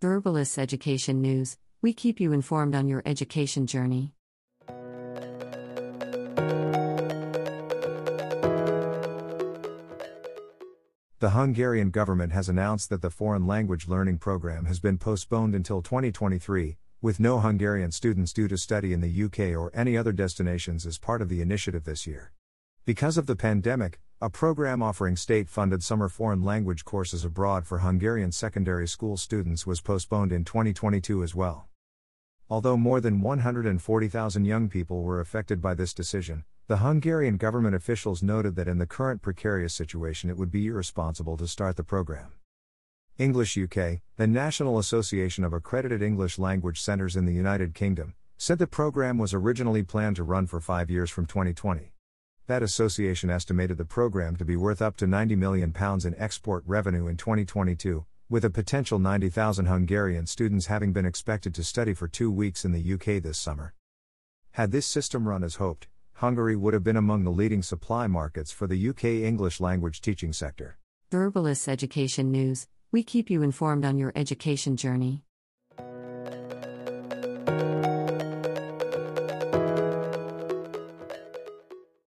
Verbalists Education News, we keep you informed on your education journey. The Hungarian government has announced that the foreign language learning program has been postponed until 2023, with no Hungarian students due to study in the UK or any other destinations as part of the initiative this year. Because of the pandemic, a program offering state funded summer foreign language courses abroad for Hungarian secondary school students was postponed in 2022 as well. Although more than 140,000 young people were affected by this decision, the Hungarian government officials noted that in the current precarious situation it would be irresponsible to start the program. English UK, the National Association of Accredited English Language Centres in the United Kingdom, said the program was originally planned to run for five years from 2020. That association estimated the program to be worth up to £90 million in export revenue in 2022, with a potential 90,000 Hungarian students having been expected to study for two weeks in the UK this summer. Had this system run as hoped, Hungary would have been among the leading supply markets for the UK English language teaching sector. Verbalists Education News, we keep you informed on your education journey.